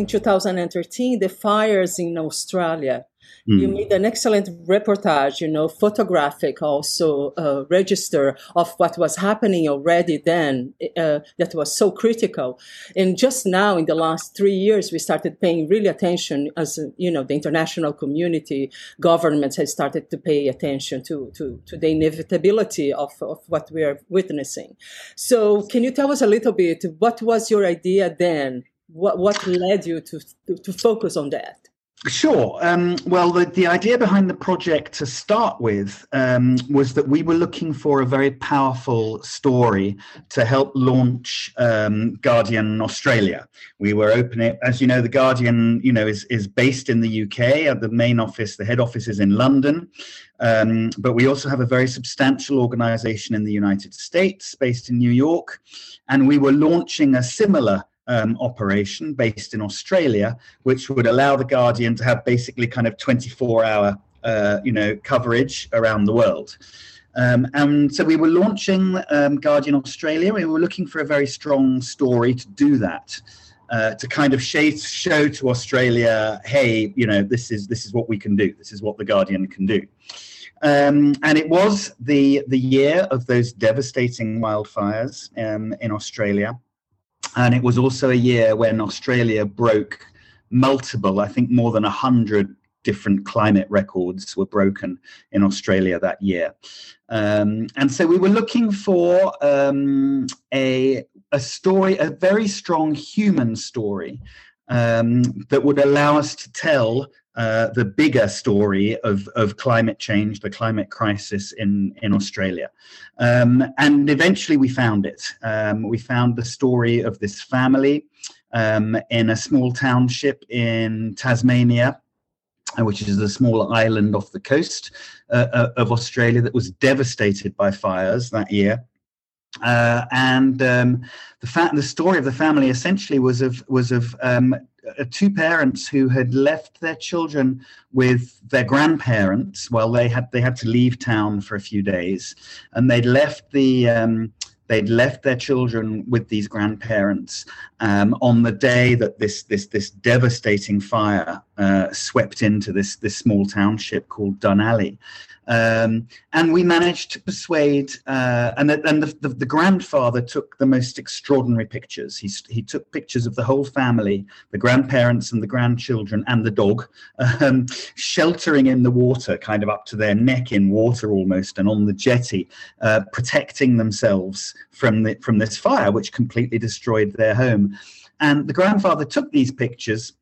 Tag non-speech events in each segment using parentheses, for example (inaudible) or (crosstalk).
in 2013 the fires in Australia. Mm. You made an excellent reportage, you know, photographic also uh, register of what was happening already then uh, that was so critical. And just now, in the last three years, we started paying really attention as, you know, the international community, governments has started to pay attention to, to, to the inevitability of, of what we are witnessing. So can you tell us a little bit, what was your idea then? What, what led you to, to, focus on that? Sure. Um, well, the, the idea behind the project to start with um, was that we were looking for a very powerful story to help launch um, Guardian Australia. We were opening, as you know, the Guardian, you know, is is based in the UK. Uh, the main office, the head office, is in London, um, but we also have a very substantial organisation in the United States, based in New York, and we were launching a similar um, operation based in Australia, which would allow the Guardian to have basically kind of 24 hour, uh, you know, coverage around the world. Um, and so we were launching um, Guardian Australia. We were looking for a very strong story to do that. Uh, to kind of show, show to Australia, hey, you know, this is this is what we can do. This is what the Guardian can do. Um, and it was the the year of those devastating wildfires um, in Australia. And it was also a year when Australia broke multiple, I think more than 100 different climate records were broken in Australia that year. Um, and so we were looking for um, a, a story, a very strong human story um, that would allow us to tell uh, the bigger story of, of climate change, the climate crisis in, in Australia. Um, and eventually we found it. Um, we found the story of this family um, in a small township in Tasmania. Uh, which is a small island off the coast uh, uh, of Australia that was devastated by fires that year. Uh, and um, the fact, the story of the family essentially was of was of um, uh, two parents who had left their children with their grandparents while they had they had to leave town for a few days, and they'd left the um, they'd left their children with these grandparents um, on the day that this this this devastating fire uh, swept into this this small township called Dunalley, um, and we managed to persuade, uh, and, the, and the, the, the, grandfather took the most extraordinary pictures. He, he took pictures of the whole family, the grandparents and the grandchildren and the dog, um, sheltering in the water, kind of up to their neck in water almost, and on the jetty, uh, protecting themselves from, the, from this fire, which completely destroyed their home. And the grandfather took these pictures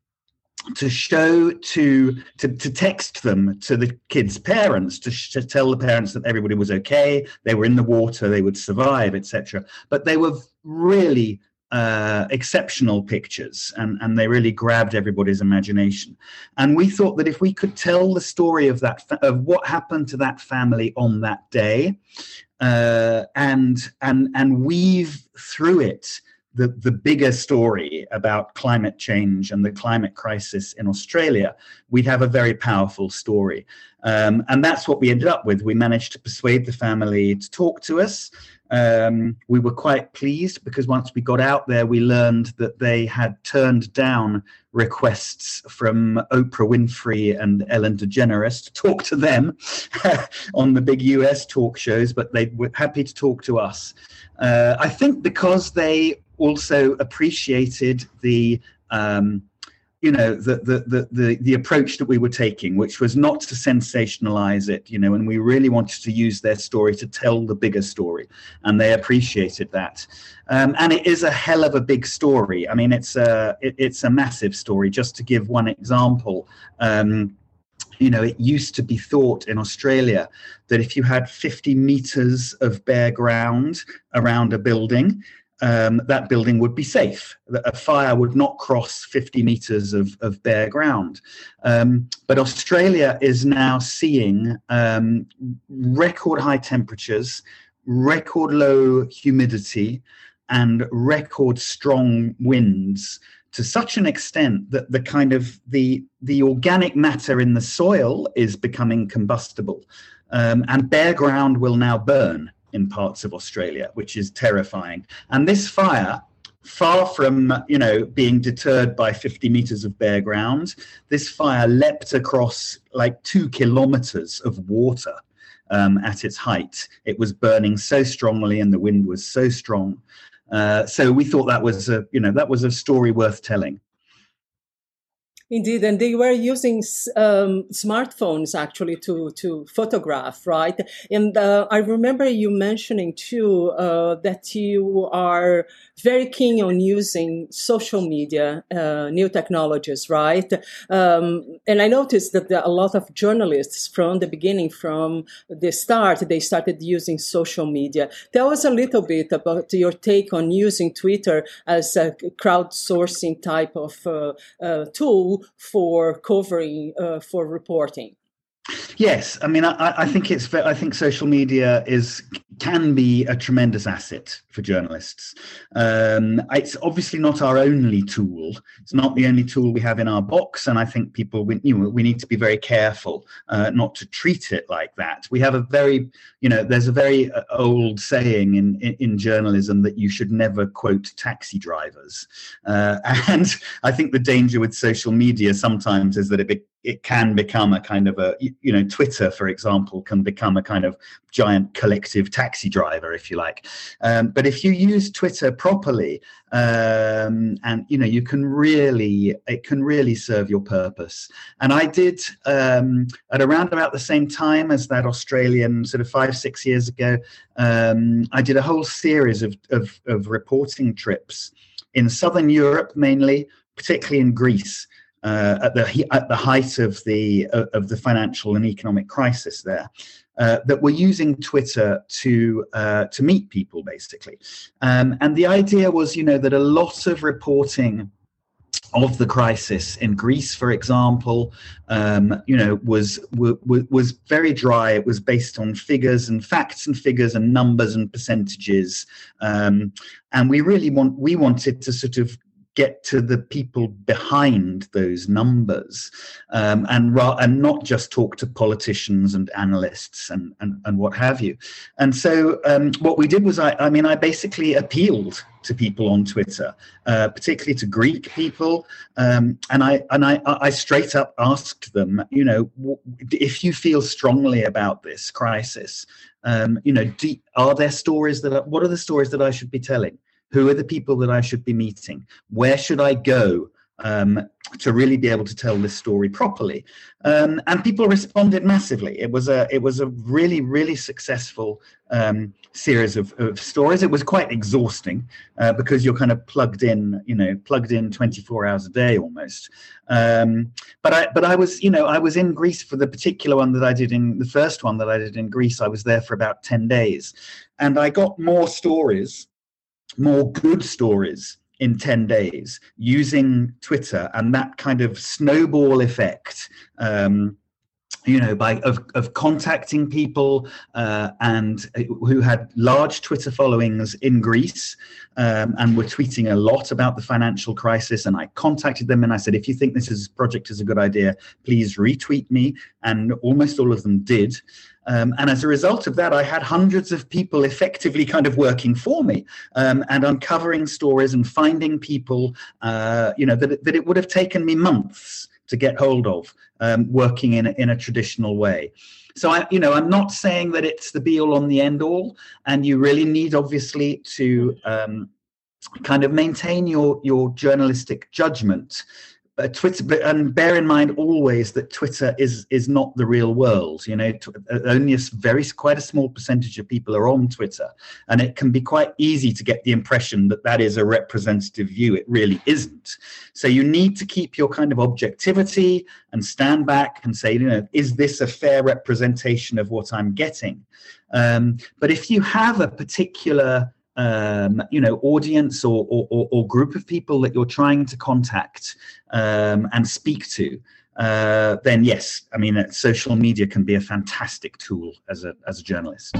to show to, to to text them to the kids' parents to, sh- to tell the parents that everybody was okay, they were in the water, they would survive, etc. But they were really uh, exceptional pictures and, and they really grabbed everybody's imagination. And we thought that if we could tell the story of that fa- of what happened to that family on that day uh, and and and weave through it the, the bigger story about climate change and the climate crisis in Australia, we'd have a very powerful story. Um, and that's what we ended up with. We managed to persuade the family to talk to us. Um, we were quite pleased because once we got out there, we learned that they had turned down requests from Oprah Winfrey and Ellen DeGeneres to talk to them (laughs) on the big US talk shows, but they were happy to talk to us. Uh, I think because they also appreciated the um, you know the, the, the the the approach that we were taking which was not to sensationalize it you know and we really wanted to use their story to tell the bigger story and they appreciated that. Um, and it is a hell of a big story. I mean it's a it, it's a massive story. Just to give one example um, you know, it used to be thought in Australia that if you had 50 meters of bare ground around a building, um, that building would be safe. A fire would not cross 50 meters of, of bare ground. Um, but Australia is now seeing um, record high temperatures, record low humidity, and record strong winds to such an extent that the kind of the the organic matter in the soil is becoming combustible um, and bare ground will now burn in parts of Australia, which is terrifying. And this fire far from you know being deterred by 50 meters of bare ground this fire leapt across like two kilometers of water um, at its height. It was burning so strongly and the wind was so strong. Uh, so we thought that was a you know that was a story worth telling Indeed, and they were using um, smartphones actually to to photograph, right? And uh, I remember you mentioning too uh, that you are very keen on using social media, uh, new technologies, right? Um, and I noticed that a lot of journalists from the beginning, from the start, they started using social media. Tell us a little bit about your take on using Twitter as a crowdsourcing type of uh, for covering, uh, for reporting. Yes, I mean, I, I, think it's. I think social media is can be a tremendous asset for journalists. Um, it's obviously not our only tool. It's not the only tool we have in our box, and I think people we, you know, we need to be very careful uh, not to treat it like that. We have a very, you know, there's a very uh, old saying in, in, in journalism that you should never quote taxi drivers, uh, (laughs) and I think the danger with social media sometimes is that it it can become a kind of a you know Twitter, for example, can become a kind of giant collective taxi driver, if you like. Um, but if you use Twitter properly, um, and you know, you can really, it can really serve your purpose. And I did um, at around about the same time as that Australian, sort of five, six years ago, um, I did a whole series of, of, of reporting trips in Southern Europe, mainly, particularly in Greece uh, at the at the height of the of the financial and economic crisis there. Uh, that were using Twitter to uh, to meet people basically, um, and the idea was, you know, that a lot of reporting of the crisis in Greece, for example, um, you know, was, was was very dry. It was based on figures and facts and figures and numbers and percentages, um, and we really want we wanted to sort of get to the people behind those numbers um, and ra- and not just talk to politicians and analysts and, and, and what have you. And so um, what we did was, I, I mean, I basically appealed to people on Twitter, uh, particularly to Greek people, um, and I and I, I straight up asked them, you know, if you feel strongly about this crisis, um, you know, do, are there stories that what are the stories that I should be telling? Who are the people that I should be meeting? Where should I go um, to really be able to tell this story properly? Um, and people responded massively. It was a it was a really really successful um, series of, of, stories. It was quite exhausting uh, because you're kind of plugged in, you know, plugged in 24 hours a day almost. Um, but I but I was you know I was in Greece for the particular one that I did in the first one that I did in Greece. I was there for about 10 days, and I got more stories more good stories in 10 days using Twitter and that kind of snowball effect. Um, you know, by of, of contacting people uh, and uh, who had large Twitter followings in Greece um, and were tweeting a lot about the financial crisis. And I contacted them and I said, if you think this is, project is a good idea, please retweet me. And almost all of them did. Um, and as a result of that, I had hundreds of people effectively kind of working for me um, and uncovering stories and finding people, uh, you know, that, that it would have taken me months to get hold of um, working in a, in a traditional way. So I, you know, I'm not saying that it's the be all on the end all, and you really need obviously to um, kind of maintain your your journalistic judgment uh, Twitter, and bear in mind always that Twitter is is not the real world. You know, uh, only a very quite a small percentage of people are on Twitter, and it can be quite easy to get the impression that that is a representative view. It really isn't. So you need to keep your kind of objectivity and stand back and say, you know, is this a fair representation of what I'm getting? Um, but if you have a particular um, you know audience or, or, or, group of people that you're trying to contact um, and speak to uh, then yes i mean uh, social media can be a fantastic tool as a as a journalist